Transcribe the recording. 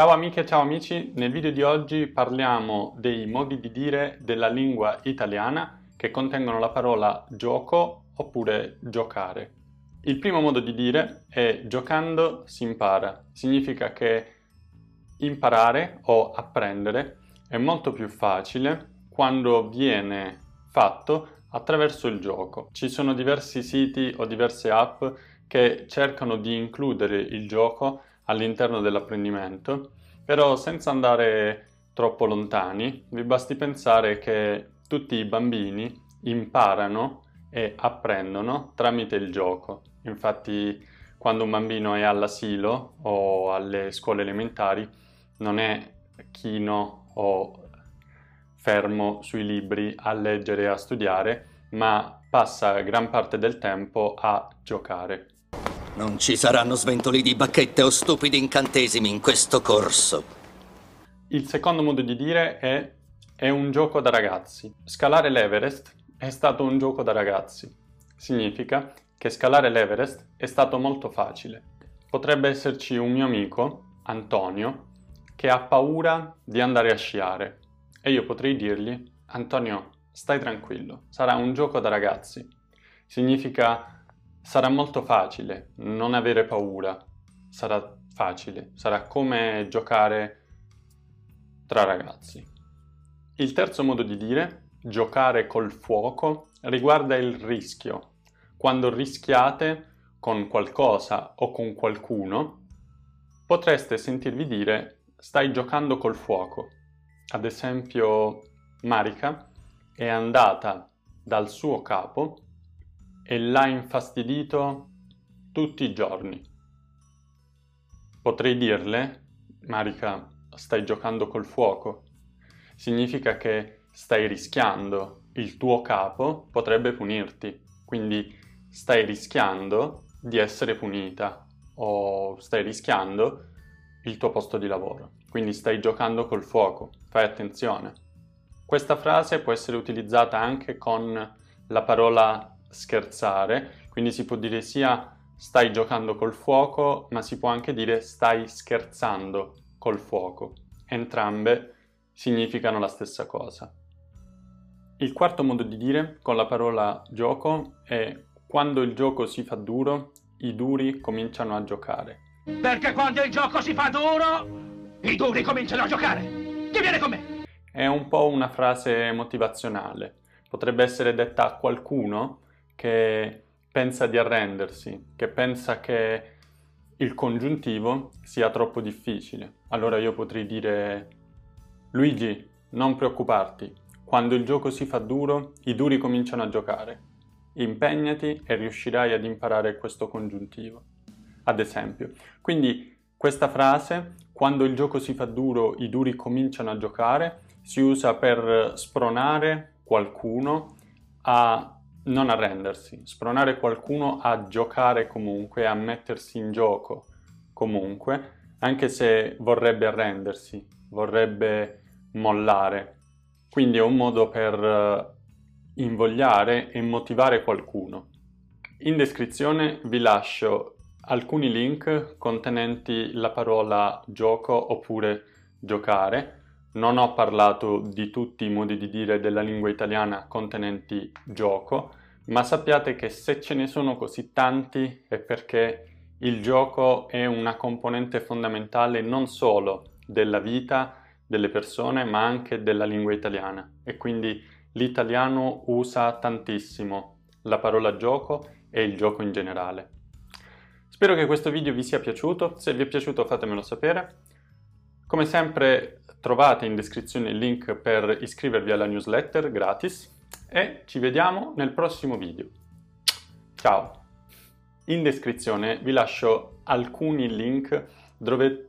Ciao amiche ciao amici, nel video di oggi parliamo dei modi di dire della lingua italiana che contengono la parola gioco oppure giocare. Il primo modo di dire è giocando si impara, significa che imparare o apprendere è molto più facile quando viene fatto attraverso il gioco. Ci sono diversi siti o diverse app che cercano di includere il gioco all'interno dell'apprendimento, però senza andare troppo lontani, vi basti pensare che tutti i bambini imparano e apprendono tramite il gioco. Infatti, quando un bambino è all'asilo o alle scuole elementari, non è chino o fermo sui libri a leggere e a studiare, ma passa gran parte del tempo a giocare. Non ci saranno sventoli di bacchette o stupidi incantesimi in questo corso. Il secondo modo di dire è è un gioco da ragazzi. Scalare l'Everest è stato un gioco da ragazzi. Significa che scalare l'Everest è stato molto facile. Potrebbe esserci un mio amico, Antonio, che ha paura di andare a sciare e io potrei dirgli Antonio, stai tranquillo, sarà un gioco da ragazzi. Significa Sarà molto facile, non avere paura, sarà facile, sarà come giocare tra ragazzi. Il terzo modo di dire, giocare col fuoco, riguarda il rischio. Quando rischiate con qualcosa o con qualcuno, potreste sentirvi dire stai giocando col fuoco. Ad esempio, Marika è andata dal suo capo e l'ha infastidito tutti i giorni. Potrei dirle, Marika, stai giocando col fuoco. Significa che stai rischiando, il tuo capo potrebbe punirti, quindi stai rischiando di essere punita o stai rischiando il tuo posto di lavoro. Quindi stai giocando col fuoco, fai attenzione. Questa frase può essere utilizzata anche con la parola scherzare, quindi si può dire sia stai giocando col fuoco, ma si può anche dire stai scherzando col fuoco. Entrambe significano la stessa cosa. Il quarto modo di dire con la parola gioco è quando il gioco si fa duro, i duri cominciano a giocare. Perché quando il gioco si fa duro, i duri cominciano a giocare. Chi viene con me? È un po' una frase motivazionale. Potrebbe essere detta a qualcuno che pensa di arrendersi, che pensa che il congiuntivo sia troppo difficile. Allora io potrei dire Luigi, non preoccuparti, quando il gioco si fa duro, i duri cominciano a giocare. Impegnati e riuscirai ad imparare questo congiuntivo. Ad esempio. Quindi questa frase, quando il gioco si fa duro, i duri cominciano a giocare, si usa per spronare qualcuno a non arrendersi, spronare qualcuno a giocare comunque, a mettersi in gioco comunque, anche se vorrebbe arrendersi, vorrebbe mollare. Quindi è un modo per eh, invogliare e motivare qualcuno. In descrizione vi lascio alcuni link contenenti la parola gioco oppure giocare non ho parlato di tutti i modi di dire della lingua italiana contenenti gioco, ma sappiate che se ce ne sono così tanti è perché il gioco è una componente fondamentale non solo della vita delle persone, ma anche della lingua italiana e quindi l'italiano usa tantissimo la parola gioco e il gioco in generale. Spero che questo video vi sia piaciuto, se vi è piaciuto fatemelo sapere. Come sempre Trovate in descrizione il link per iscrivervi alla newsletter gratis e ci vediamo nel prossimo video. Ciao! In descrizione vi lascio alcuni link dove